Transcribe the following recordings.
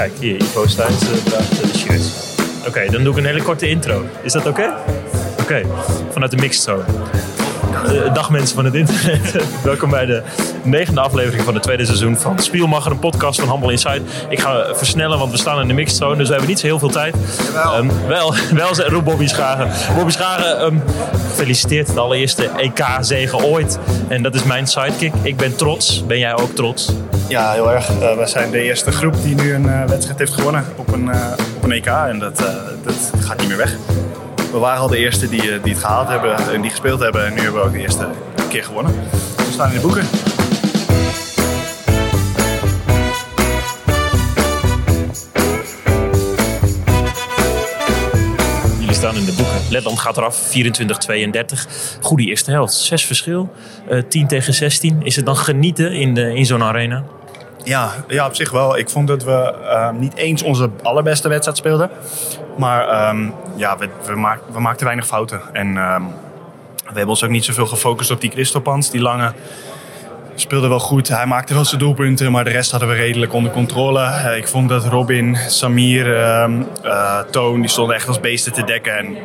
Kijk, hier, Ivo uh, draagt de shirts. Oké, dan doe ik een hele korte intro. Is dat oké? Oké, vanuit de Mixed Zone. Uh, dag mensen van het internet. Welkom bij de negende aflevering van het tweede seizoen van Spielmacher, een podcast van Handball Inside. Ik ga versnellen, want we staan in de mixed zone, dus we hebben niet zo heel veel tijd. Um, wel, wel roep Bobby Schagen. Bobby Schagen, um, gefeliciteerd. De allereerste EK-zegen ooit. En dat is mijn sidekick. Ik ben trots. Ben jij ook trots? Ja, heel erg. Uh, we zijn de eerste groep die nu een uh, wedstrijd heeft gewonnen op een, uh, op een EK. En dat, dat gaat niet meer weg. We waren al de eerste die, die het gehaald hebben en die gespeeld hebben. En nu hebben we ook de eerste keer gewonnen. We staan in de boeken. staan in de boeken. Letland gaat eraf, 24-32. Goede eerste helft, zes verschil. Uh, 10 tegen 16. Is het dan genieten in, de, in zo'n arena? Ja, ja, op zich wel. Ik vond dat we uh, niet eens onze allerbeste wedstrijd speelden. Maar um, ja, we, we, we, maakten weinig fouten. En um, we hebben ons ook niet zoveel gefocust op die Christopans, die lange speelde wel goed. Hij maakte wel zijn doelpunten, maar de rest hadden we redelijk onder controle. Uh, ik vond dat Robin, Samir, uh, Toon, die stonden echt als beesten te dekken. En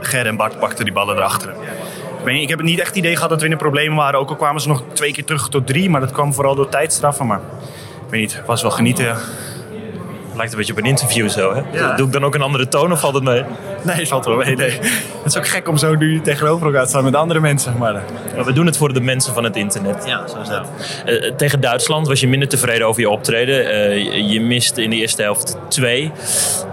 Ger en Bart pakten die ballen erachter. Ik, weet niet, ik heb niet echt het idee gehad dat we in de problemen waren. Ook al kwamen ze nog twee keer terug tot drie, maar dat kwam vooral door tijdstraffen. Maar ik weet niet, het was wel genieten lijkt een beetje op een interview zo. Hè? Ja. Doe ik dan ook een andere toon of valt het mee? Nee, het valt wel mee. Nee. Het is ook gek om zo nu tegenover elkaar te staan met andere mensen. Maar, maar we doen het voor de mensen van het internet. Ja, zo is het. Uh, tegen Duitsland was je minder tevreden over je optreden. Uh, je miste in de eerste helft twee.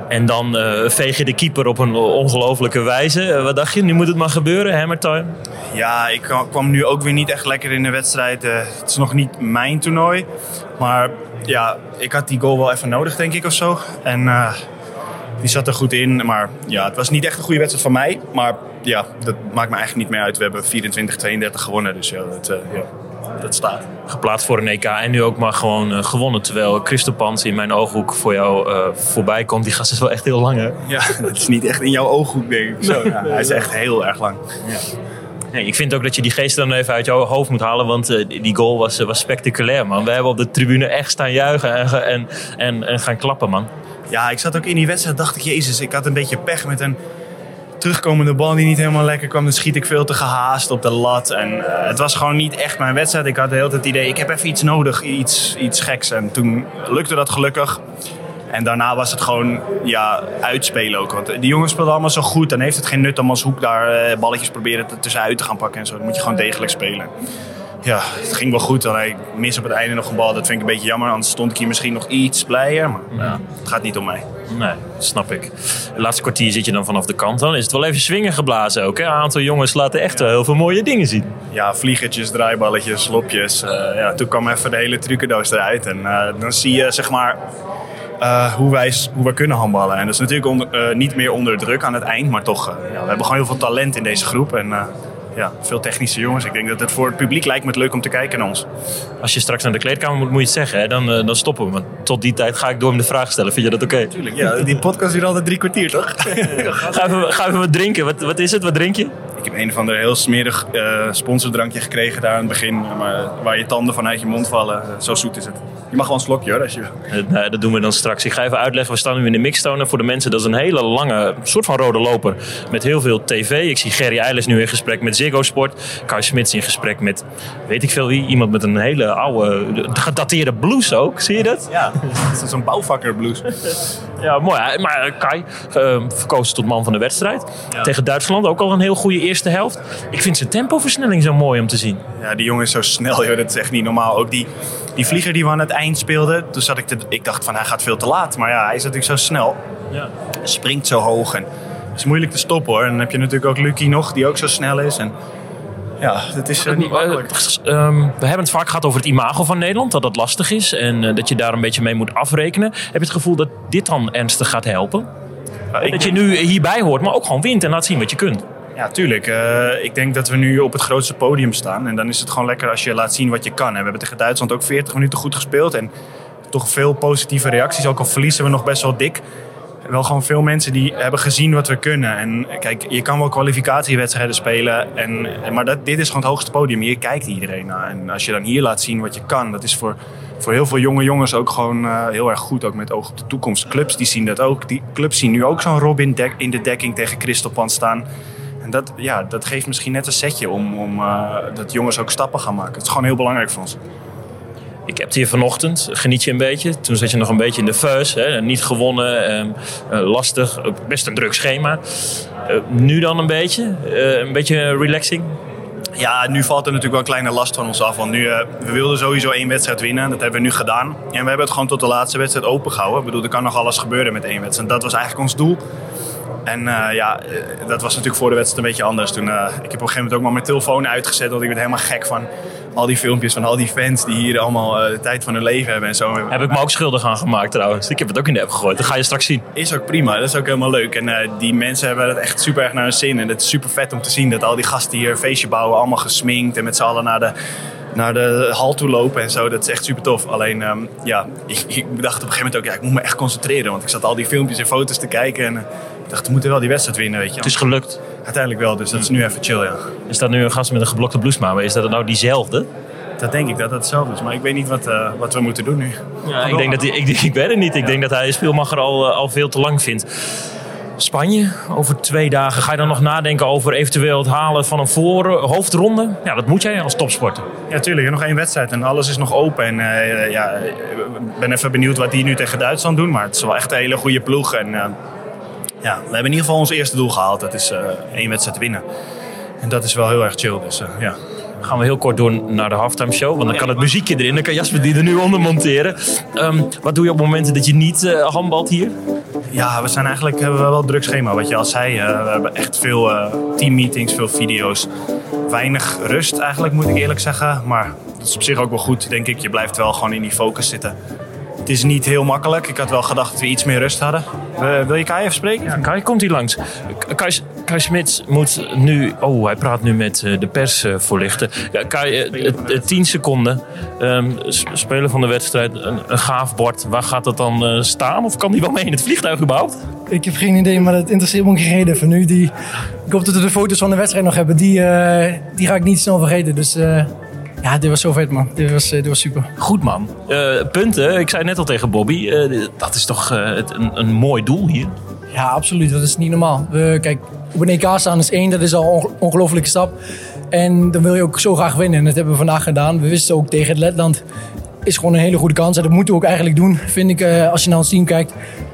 En dan uh, veeg je de keeper op een ongelofelijke wijze. wat dacht je? Nu moet het maar gebeuren, Hammertime? Ja, ik kwam nu ook weer niet echt lekker in de wedstrijd. het is nog niet mijn toernooi. Maar ja, ik had die goal wel even nodig, denk ik, of zo. En die zat er goed in. Maar ja, het was niet echt een goede wedstrijd van mij. Maar ja, dat maakt me eigenlijk niet meer uit. We hebben 24-32 gewonnen. Dus ja, dat, ja, dat staat. Geplaatst voor een EK en nu ook maar gewoon uh, gewonnen. Terwijl Christopans in mijn ooghoek voor jou voorbij komt. Die gast is wel echt heel lang, hè? Ja, dat is niet echt in jouw ooghoek, denk ik. Zo, ja, hij is echt heel erg lang. Ja. Nee, ik vind ook dat je die geesten dan even uit jouw hoofd moet halen. Want uh, die goal was, was spectaculair, man. We hebben op de tribune echt staan juichen en, en, en, en gaan klappen, man. Ja, ik zat ook in die wedstrijd dacht ik, jezus, ik had een beetje pech met een terugkomende bal die niet helemaal lekker kwam. Dan schiet ik veel te gehaast op de lat. En uh, het was gewoon niet echt mijn wedstrijd. Ik had de hele tijd het idee, ik heb even iets nodig, iets, iets geks. En toen lukte dat gelukkig. En daarna was het gewoon ja, uitspelen ook. Want die jongens speelden allemaal zo goed. Dan heeft het geen nut om als hoek daar uh, balletjes proberen tussenuit te gaan pakken en zo. Dan moet je gewoon degelijk spelen. Ja, het ging wel goed. Dan ik mis op het einde nog een bal. Dat vind ik een beetje jammer. Anders stond ik hier misschien nog iets blijer. Maar ja, het gaat niet om mij. Nee, snap ik. De laatste kwartier zit je dan vanaf de kant. Dan is het wel even swingen geblazen ook. Hè? Een aantal jongens laten echt wel heel veel mooie dingen zien. Ja, vliegertjes, draaiballetjes, lopjes. Uh, ja, toen kwam even de hele trucendoos eruit. En uh, dan zie je zeg maar uh, hoe, wij, hoe we kunnen handballen. En dat is natuurlijk onder, niet meer onder druk aan het eind, maar toch, ja, we hebben gewoon heel veel talent in deze groep. En ja, veel technische jongens. Ik denk dat het voor het publiek lijkt me het leuk om te kijken naar ons. Als je straks naar de kleedkamer moet, moet je het zeggen. Hè? Dan, dan stoppen we. Maar tot die tijd ga ik door hem de vraag stellen. Vind je dat oké? Okay? Tuurlijk, ja. Die podcast duurt altijd drie kwartier, toch? ga, even, ga even wat drinken. Wat, wat is het? Wat drink je? Ik heb een van de heel smerig sponsordrankje gekregen daar aan het begin. Maar, waar je tanden vanuit je mond vallen. zo zoet is het. Je mag wel een slokje hoor, als je wil. Nee, dat doen we dan straks. Ik ga even uitleggen. We staan nu in de mixstone. Voor de mensen, dat is een hele lange, soort van rode loper. Met heel veel tv. Ik zie Gerry Eilers nu in gesprek met Ziggo Sport. Kai Smits in gesprek met, weet ik veel wie. Iemand met een hele oude, gedateerde blues ook. Zie je dat? Ja, dat is zo'n bouwvakker blues. ja, mooi. Maar Kai, uh, verkozen tot man van de wedstrijd. Ja. Tegen Duitsland ook al een heel goede eerste helft. Ik vind zijn tempoversnelling zo mooi om te zien. Ja, die jongen is zo snel. Joh. Dat is echt niet normaal. Ook die, die vlieger die we aan het eind speelde. Toen zat ik, te, ik dacht van hij gaat veel te laat. Maar ja, hij is natuurlijk zo snel. Ja. Springt zo hoog. En het is moeilijk te stoppen hoor. En dan heb je natuurlijk ook Lucky nog, die ook zo snel is. En ja, het is uh, niet makkelijk. Uh, um, we hebben het vaak gehad over het imago van Nederland. Dat dat lastig is. En uh, dat je daar een beetje mee moet afrekenen. Heb je het gevoel dat dit dan ernstig gaat helpen? dat je nu hierbij hoort, maar ook gewoon wint en laat zien wat je kunt. Ja, tuurlijk. Uh, ik denk dat we nu op het grootste podium staan. En dan is het gewoon lekker als je laat zien wat je kan. En we hebben tegen Duitsland ook 40 minuten goed gespeeld. En toch veel positieve reacties. Ook al verliezen we nog best wel dik. wel gewoon veel mensen die hebben gezien wat we kunnen. En kijk, je kan wel kwalificatiewedstrijden spelen. En, maar dat, dit is gewoon het hoogste podium. Hier kijkt iedereen naar. En als je dan hier laat zien wat je kan, dat is voor, voor heel veel jonge jongens ook gewoon uh, heel erg goed. Ook met oog op de toekomst. Clubs die zien dat ook. Die clubs zien nu ook zo'n Robin in de dekking tegen Christelpan staan. En dat, ja, dat geeft misschien net een setje om, om uh, dat jongens ook stappen gaan maken. Het is gewoon heel belangrijk voor ons. Ik heb het hier vanochtend, geniet je een beetje. Toen zat je nog een beetje in de. Hè? Niet gewonnen, eh, lastig, best een druk schema. Uh, nu dan een beetje? Een beetje relaxing? Ja, nu valt er natuurlijk wel een kleine last van ons af. Want nu, uh, we wilden sowieso één wedstrijd winnen. Dat hebben we nu gedaan. En we hebben het gewoon tot de laatste wedstrijd opengehouden. Ik bedoel, er kan nog alles gebeuren met één wedstrijd. Dat was eigenlijk ons doel. En uh, ja, dat was natuurlijk voor de wedstrijd een beetje anders. Toen, uh, ik heb op een gegeven moment ook maar mijn telefoon uitgezet. Want ik werd helemaal gek van al die filmpjes van al die fans die hier allemaal uh, de tijd van hun leven hebben en zo. Heb ik me ook schuldig aan gemaakt trouwens. Ik heb het ook in de app gegooid. Dat ga je straks zien. Is ook prima. Dat is ook helemaal leuk. En die mensen hebben het echt super erg naar hun zin. En het is super vet om te zien dat al die gasten hier een feestje bouwen. Allemaal gesminkt en met z'n allen naar de naar de hal toe lopen en zo. Dat is echt super tof. Alleen, um, ja, ik, ik, dacht op een gegeven moment ook, ja, ik moet me echt concentreren. Want ik zat al die filmpjes en foto's te kijken en uh, ik dacht, we moeten wel die wedstrijd winnen, weet je. Het is gelukt. Uiteindelijk wel, dus dat is nu even chill, ja. Er staat nu een gast met een geblokte bloesma, maar is dat nou diezelfde? Dat denk ik dat het hetzelfde is, maar ik weet niet wat, uh, wat we moeten doen nu. Ja, ik, denk dat hij, ik, ik weet het niet. Ik ja. denk dat hij Spielmacher al, al veel te lang vindt. Spanje over twee dagen. Ga je dan nog nadenken over eventueel het halen van een voor hoofdronde? Ja, dat moet jij als topsporter. Ja, tuurlijk. Nog één wedstrijd en alles is nog open. En uh, ja, ik ben even benieuwd wat die nu tegen Duitsland doen. Maar het is wel echt een hele goede ploeg. En uh, ja, we hebben in ieder geval ons eerste doel gehaald. Dat is uh, één wedstrijd winnen. En dat is wel heel erg chill. Dus ja gaan we heel kort door naar de halftime show. Want dan kan het muziekje erin. Dan kan Jasper die er nu onder monteren. Um, wat doe je op momenten dat je niet uh, handbalt hier? Ja, we zijn eigenlijk hebben we wel een druk schema. Wat je al zei, uh, we hebben echt veel uh, teammeetings, veel video's. Weinig rust eigenlijk, moet ik eerlijk zeggen. Maar dat is op zich ook wel goed, denk ik. Je blijft wel gewoon in die focus zitten. Het is niet heel makkelijk. Ik had wel gedacht dat we iets meer rust hadden. Uh, wil je Kai even spreken? Ja, Kai komt hier langs. Kai, Kai Smits moet nu... Oh, hij praat nu met de persvoorlichter. Ja, Kai, uh, 10 seconden. Um, speler van de wedstrijd. Een, een, gaaf bord. Waar gaat dat dan uh, staan? Of kan die wel mee in het vliegtuig überhaupt? Ik heb geen idee, maar dat interesseert me geen reden. Van nu die, ik hoop dat we de foto's van de wedstrijd nog hebben. Die, uh, die ga ik niet snel vergeten. Dus uh, ja, dit was zo vet, man. Dit was, dit was super. Goed, man. Uh, punten, ik zei net al tegen Bobby. dat is toch een, een mooi doel hier? Ja, absoluut. Dat is niet normaal. We, kijk, op een EK staan is één. Dat is al een ongelofelijke stap. En dan wil je ook zo graag winnen. En dat hebben we vandaag gedaan. We wisten ook tegen het Letland is gewoon een hele goede kans. En dat moeten we ook eigenlijk doen, vind ik, als je naar ons team kijkt.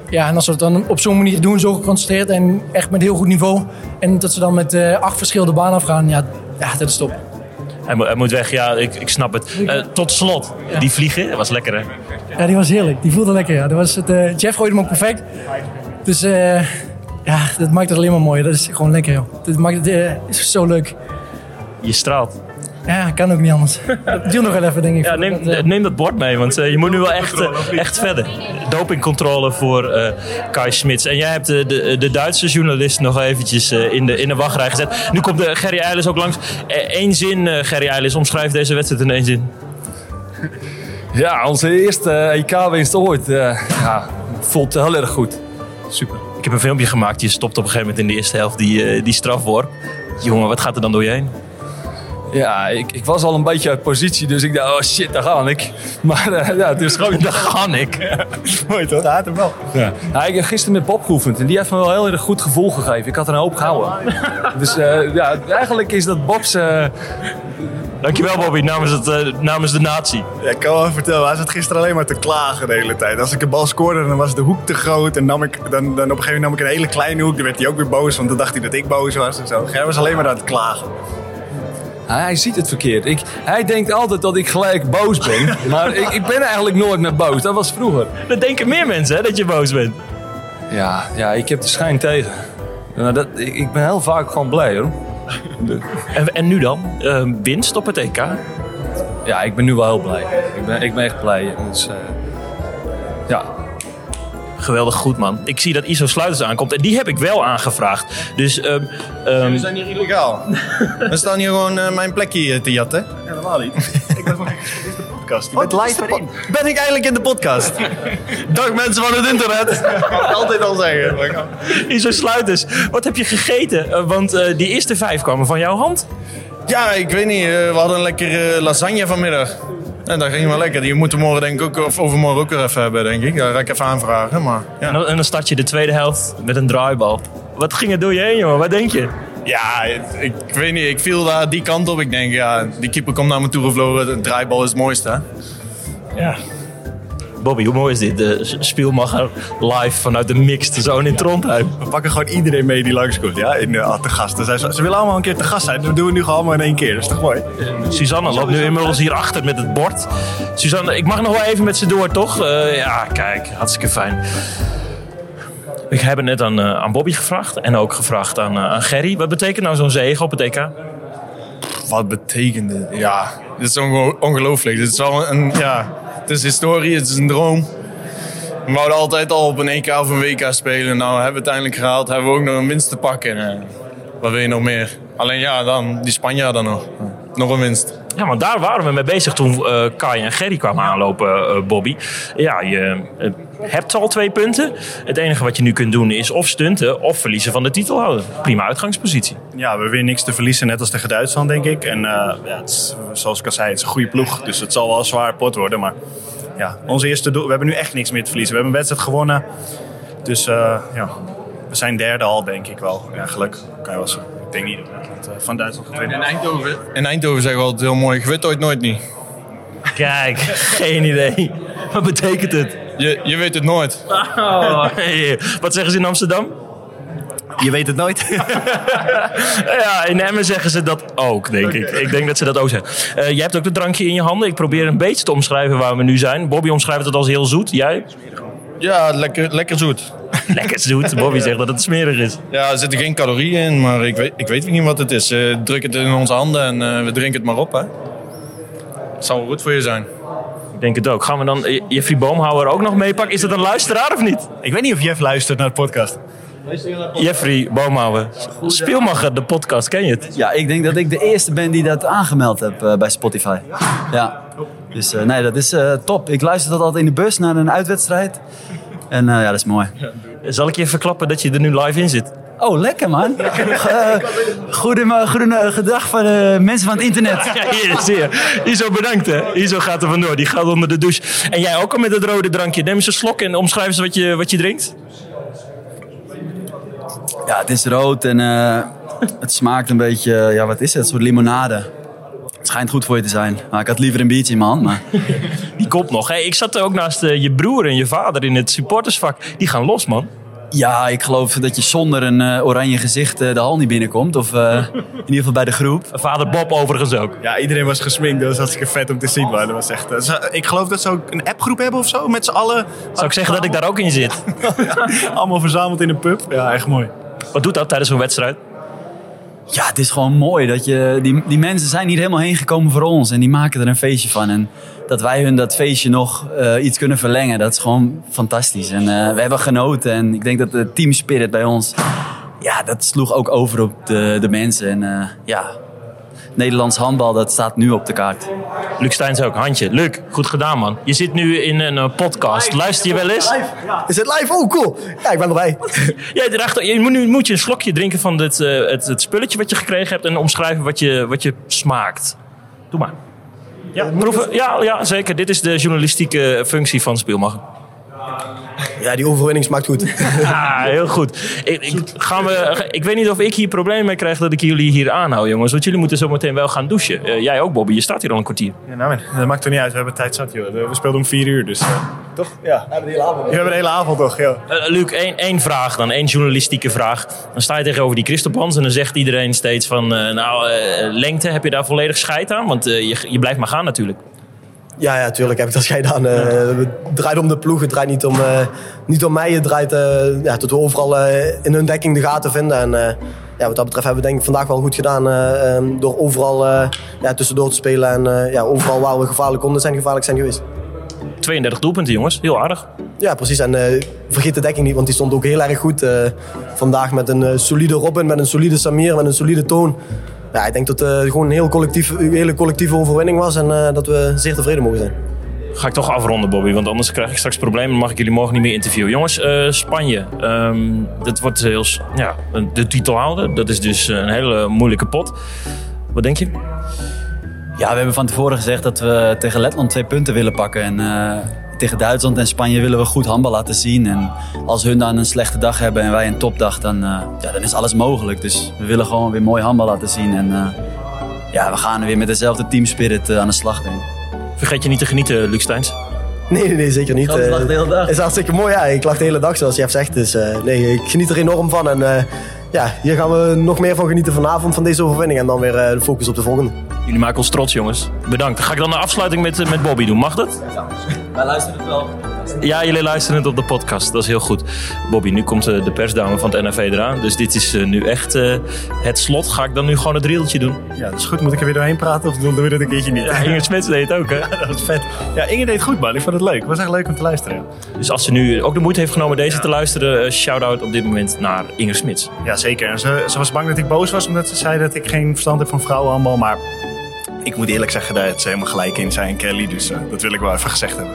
Ja, en als we het dan op zo'n manier doen, zo geconcentreerd en echt met heel goed niveau. En dat ze dan met uh, acht verschillende banen afgaan, ja, ja dat is top. Hij, hij moet weg, ja, ik, ik snap het. Uh, tot slot, ja. die vliegen, dat was lekker hè? Ja, die was heerlijk. Die voelde lekker, ja. Dat was het, uh, Jeff gooide hem ook perfect. Dus ja, dat maakt het alleen maar mooi. Dat is gewoon lekker, joh. Dat maakt het is zo leuk. Je straalt. Ja, kan ook niet anders. Duur nog wel even, denk ik. Ja, neem, dat, uh... neem dat bord mee, want uh, je moet nu wel echt, uh, echt verder. Dopingcontrole voor Kai Smits. En jij hebt de, de, de Duitse journalist nog eventjes in, de, in de wachtrij gezet. Nu komt de Gerry Eilis ook langs. Eén zin, Gerry Eilis, omschrijf deze wedstrijd in één zin. Ja, onze eerste EK-winst ooit. ja, voelt heel erg goed. Super. Ik heb een filmpje gemaakt. Je stopt op een gegeven moment in de eerste helft die, die strafworp. Jongen, wat gaat er dan door je heen? Ja, ik, ik was al een beetje uit positie, dus ik dacht, oh shit, daar ga ik. Maar uh, ja, het is gewoon, daar ga ik. Ja. Mooi toch? Daar hem wel. Ja. ja. ik heb gisteren met Bob geoefend en die heeft me wel heel erg goed gevoel gegeven. Ik had er een hoop gehouden. dus uh, ja, eigenlijk is dat Bob's... Uh, Dankjewel Bobby, namens, het, uh, namens de natie. Ja, ik kan wel vertellen, hij zat gisteren alleen maar te klagen de hele tijd. Als ik een bal scoorde, dan was de hoek te groot. En nam ik, dan, dan op een gegeven moment nam ik een hele kleine hoek. Dan werd hij ook weer boos, want dan dacht hij dat ik boos was. En zo. Hij was alleen maar aan het klagen. Hij ziet het verkeerd. Ik, hij denkt altijd dat ik gelijk boos ben. maar ik, ik ben eigenlijk nooit meer boos. Dat was vroeger. Dat denken meer mensen, hè, dat je boos bent. Ja, ja ik heb de schijn tegen. Nou, dat, ik, ik, ben heel vaak gewoon blij, hoor. En, en nu dan? Uh, winst op het EK? Ja, ik ben nu wel heel blij. Ik ben, ik ben echt blij. Dus, uh, ja, Geweldig goed, man. Ik zie dat ISO Sluiters aankomt. En die heb ik wel aangevraagd. Dus, um, um... We zijn hier illegaal. We staan hier gewoon uh, mijn plekje te jatten. Helemaal niet. ik ben gewoon podcast. Je bent live erin. Ben ik eigenlijk in de podcast? Dag mensen van het internet. Dat kan ik altijd al zeggen. Iso Sluiters, wat heb je gegeten? Eh, want eh, die eerste vijf kwamen van jouw hand. Ja, ik weet niet. eh, we hadden een lekker eh, lasagne vanmiddag. En dat ging wel lekker. Die moeten we morgen denk ik ook, of overmorgen ook weer even hebben, denk ik. Daar ga ik even aanvragen. Maar ja. En dan, en dan start je de tweede helft met een draaibal. Wat ging er door je heen, jongen? Wat denk je? Ja, ik, ik weet niet. Ik viel daar die kant op. Ik denk, ja, die keeper komt naar me toe gevlogen. De draaibal is het mooiste. Hè? Ja. Bobby, hoe mooi is dit? De Spielmacher live vanuit de mixed zone in Trondheim. We pakken gewoon iedereen mee die langskomt, ja, in, uh, te gasten. Ze, ze willen allemaal een keer te gast zijn. Dat doen we nu gewoon allemaal in één keer. Dat is toch mooi? Suzanne loopt nu inmiddels hier achter met het bord. Suzanne, ik mag nog wel even met ze door, toch? Eh, ja, kijk, hartstikke fijn. Ik heb het net aan, eh, aan Bobby gevraagd en ook gevraagd aan, eh, aan Gerry. Wat betekent nou zo'n zege op het EK? Wat betekent dit? Ja, dit is onge- ongelooflijk. Dit is al een, ja, het is historie, het is een droom. We wouden altijd al op een EK of een WK spelen. Nou, hebben we het eindelijk gehaald. Hebben we ook nog een winst te pakken. En, eh, wat wil je nog meer? Alleen ja, dan die Spanjaarden nog. Nog een winst. Ja, want daar waren we mee bezig toen eh, Kai en Gerry kwamen aanlopen, eh, Bobby. Ja, je eh, hebt al twee punten. Het enige wat je nu kunt doen is of stunten of verliezen van de titelhouder. Prima uitgangspositie. Ja, we weer niks te verliezen, net als tegen Duitsland, denk ik. En ja, zoals ik al zei, het is een goede ploeg. Dus het zal wel een zwaar pot worden. Maar ja, onze eerste doel, we hebben nu echt niks meer te verliezen. We hebben een wedstrijd gewonnen. Dus ja, we zijn derde al, denk ik wel. Geluk. Kan je wel. Ik denk niet dat Nederland eh, van Duitsland gaat winnen. Eindhoven. In Eindhoven zeggen we altijd heel mooi. Je weet ooit nooit niet. Kijk, geen idee. Wat betekent het? Je, je weet het nooit. Oh, hey. Wat zeggen ze in Amsterdam? Je weet het nooit. Ja, in Emmen zeggen ze dat ook, denk ik. Ik denk dat ze dat ook zeggen. Eh, jij hebt ook het drankje in je handen. Ik probeer een beetje te omschrijven waar we nu zijn. Bobby omschrijft het als heel zoet. Jij? Ja, lekker, lekker zoet. Lekker zoet. Bobby zegt dat het smerig is. Ja, er zitten geen calorieën in, maar ik weet, ik weet niet wat het is. Eh, druk het in onze handen en eh, we drinken het maar op. Hè. Het zal wel goed voor je zijn. Ik denk het ook. Gaan we dan Jeffrey Boomhouwer ook nog meepakken? Is dat een luisteraar of niet? ik weet niet of Jeff luistert naar de podcast. Jeffrey Boomhouwer. Speelmacher, de podcast. Ken je het? Ja, ik denk dat ik de eerste ben die dat aangemeld heb eh, bij Spotify. Ja. Dus eh, nee, dat is eh, top. Ik luister dat altijd in de bus naar een uitwedstrijd. En eh, ja, dat is mooi. Zal ik je verklappen dat je er nu live in zit? Oh, lekker man. Eh goede, goede gedag van de mensen van het internet. Ja, hier, zie je. Iso bedankt hè. Iso gaat er vandoor. Die gaat onder de douche. En jij ook al met het rode drankje. Neem eens een slok en omschrijf eens wat je, wat je drinkt. Ja, het is rood en eh, het smaakt een beetje, eh, ja wat is het, een soort limonade. Het schijnt goed voor je te zijn. Maar ik had liever een biertje in mijn hand. Maar Die kop nog. Hè. Ik zat er ook naast eh, je broer en je vader in het supportersvak. Die gaan los man. ja, ik geloof dat je zonder een eh, oranje gezicht eh, de hal niet binnenkomt. Of in ieder geval bij de groep. Vader Bob overigens ook. Ja, iedereen was gesminkt. Dat was hartstikke vet om te zien. Maar dat was echt, ik geloof dat ze ook een appgroep hebben of zo. Met z'n allen. Zou ik zeggen dat ik daar ook in zit? Allemaal verzameld in een pub. Ja, echt mooi. Wat doet dat tijdens zo'n wedstrijd? Ja, het is gewoon mooi dat je. Die, die mensen zijn hier helemaal heen gekomen voor ons en die maken er een feestje van. En dat wij hun dat feestje nog eh, iets kunnen verlengen, dat is gewoon fantastisch. En eh, we hebben genoten en ik denk dat de teamspirit bij ons. Ja, dat sloeg ook over op de, de mensen. En eh, ja, Nederlands handbal, dat staat nu op de kaart. Luc Steins ook. Handje. Luc, goed gedaan man. Je zit nu in een eh, podcast. Luister je wel eens? Is het live? Oh, cool. Ja, ik ben erbij. Ja, erachter, je moet, nu moet je een slokje drinken van dit, eh, het, het spulletje wat je gekregen hebt. En omschrijven wat je, wat je smaakt. Doe maar. Ja, proeven. Ja, ja, zeker. Dit is de journalistieke functie van Spielmacher. Ja, die overwinning smaakt goed. Ah, heel goed. Ik, ik, gaan we, ik weet niet of ik hier problemen mee krijg dat ik jullie hier aanhoud, jongens. Want jullie moeten zo meteen wel gaan douchen. Eh, jij ook, Bobby. Je staat hier al een kwartier. Ja, nou, man, dat maakt er niet uit. We hebben tijd zat, joh. We speelden om vier uur, dus... eh, toch? Ja. We hebben de hele avond. We hebben de hele avond toch, ja. Eh, Luc, één, één vraag dan. één journalistieke vraag. Dan sta je tegenover die Christopans en dan zegt iedereen steeds van... nou, eh, lengte, heb je daar volledig scheid aan? Want je, je blijft maar gaan natuurlijk. Ja, ja, tuurlijk heb ik dat gedaan. Eh het draait om de ploeg, het draait niet om, eh, niet om mij. Het draait eh, ja, dat we overal in hun dekking de gaten vinden. En ja, wat dat betreft hebben we denk ik vandaag wel goed gedaan. eh, eh, door overal ja, tussendoor te spelen. En ja, overal waar we gevaarlijk konden zijn, gevaarlijk zijn geweest. 32 doelpunten, jongens. Heel aardig. Ja, precies. En vergeet de dekking niet, want die stond ook heel erg goed. vandaag met een solide Robin, met een solide Samir, met een solide Toon. Ja, ik denk dat het gewoon een heel collectief, een hele collectieve overwinning was en eh, dat we zeer tevreden mogen zijn. Ga ik toch afronden, Bobby, want anders krijg ik straks problemen. Dan mag ik jullie morgen niet meer interviewen. Jongens, eh, Spanje. ehm, dat wordt heel, ja, de titelhouder. Dat is dus een hele moeilijke pot. Wat denk je? Ja, we hebben van tevoren gezegd dat we tegen Letland twee punten willen pakken. En eh, tegen Duitsland en Spanje willen we goed handbal laten zien. En als hun dan een slechte dag hebben en wij een topdag, dan, eh, ja, dan is alles mogelijk. Dus we willen gewoon weer mooi handbal laten zien. En eh, ja, we gaan weer met dezelfde teamspirit eh, aan de slag, denk ik. Vergeet je niet te genieten, Luc Steins. Nee, nee, nee zeker niet. Lach Eh, de hele dag. is hartstikke mooi, ja. Ik lach de hele dag, zoals Jeff zegt. Dus eh, nee, ik geniet er enorm van. En eh, ja, hier gaan we nog meer van genieten vanavond, van deze overwinning. En dan weer eh, de focus op de volgende. Jullie maken ons trots, jongens. Bedankt. Ga ik dan de afsluiting met, met Bobby doen? Mag dat? Wij luisteren het wel. Ja, jullie luisteren het op de podcast. Dat is heel goed. Bobby, nu komt eh, de persdame van het NRV eraan. Dus dit is eh, nu echt eh, het slot. Ga ik dan nu gewoon het riedeltje doen? Ja, dat is goed. Moet ik er weer doorheen praten of doen we dat een keertje niet? Ja, Ingrid Smits deed het ook, hè? dat is vet. Ja, Inge deed goed, man. Ik vond het leuk. Het was echt leuk om te luisteren. Dus als ze nu ook de moeite heeft genomen deze te luisteren, shout-out op dit moment naar Ingrid Smits. Ja, zeker. En ze, ze was bang dat ik boos was omdat ze zei dat ik geen verstand heb van vrouwenhandbal. Maar ik moet eerlijk zeggen, daar heeft ze helemaal gelijk in, zij en Kelly. Dus eh, dat wil ik wel even gezegd hebben.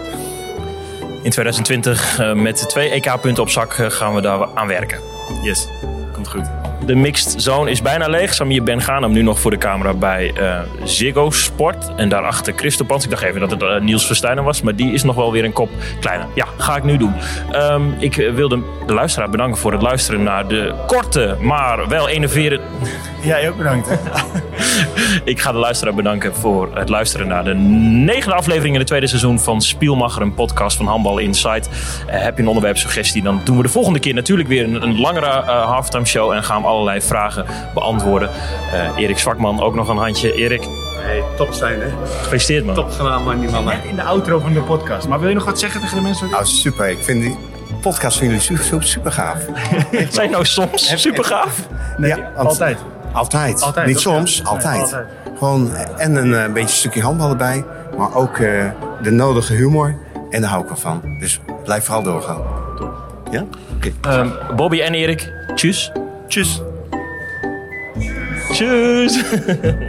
In 2020 eh, met twee EK-punten op zak eh, gaan we daar aan werken. Yes, komt goed. De mixed zone is bijna leeg. Samir Ben Ghanem nu nog voor de camera bij eh Ziggo Sport. En daarachter Christo Pans. Ik dacht even dat het Niels Verstijnen was. Maar die is nog wel weer een kop kleiner. Ja, ga ik nu doen. Ehm, ik wilde de luisteraar bedanken voor het luisteren naar de korte, maar wel enerverende... Jij ook bedankt. Hè? Ik ga de luisteraar bedanken voor het luisteren naar de negende aflevering in het tweede seizoen van Spielmacher, een podcast van Handbal Insight. Eh, heb je een onderwerpsuggestie, dan doen we de volgende keer natuurlijk weer een, een langere eh, halftime show en gaan we allerlei vragen beantwoorden. Eh, Erik Zwakman, ook nog een handje. Erik, Hey, top zijn, hè? gefeliciteerd man. Top gedaan, man, die mannen. Net in de outro van de podcast. Maar wil je nog wat zeggen tegen de mensen? Nou, super. Ik vind die podcast van jullie super, super, super gaaf. Zijn nou soms super gaaf? Nee, Ja, altijd. Altijd. Altijd, Niet soms, Ja. altijd. Nee, altijd. Gewoon, en een eh, beetje stukje handbal erbij. Maar ook eh, de nodige humor. En daar hou ik wel van. Dus blijf vooral doorgaan. Ja? Oké. Ehm, Bobby en Erik, tjus. Tjus. Tjus.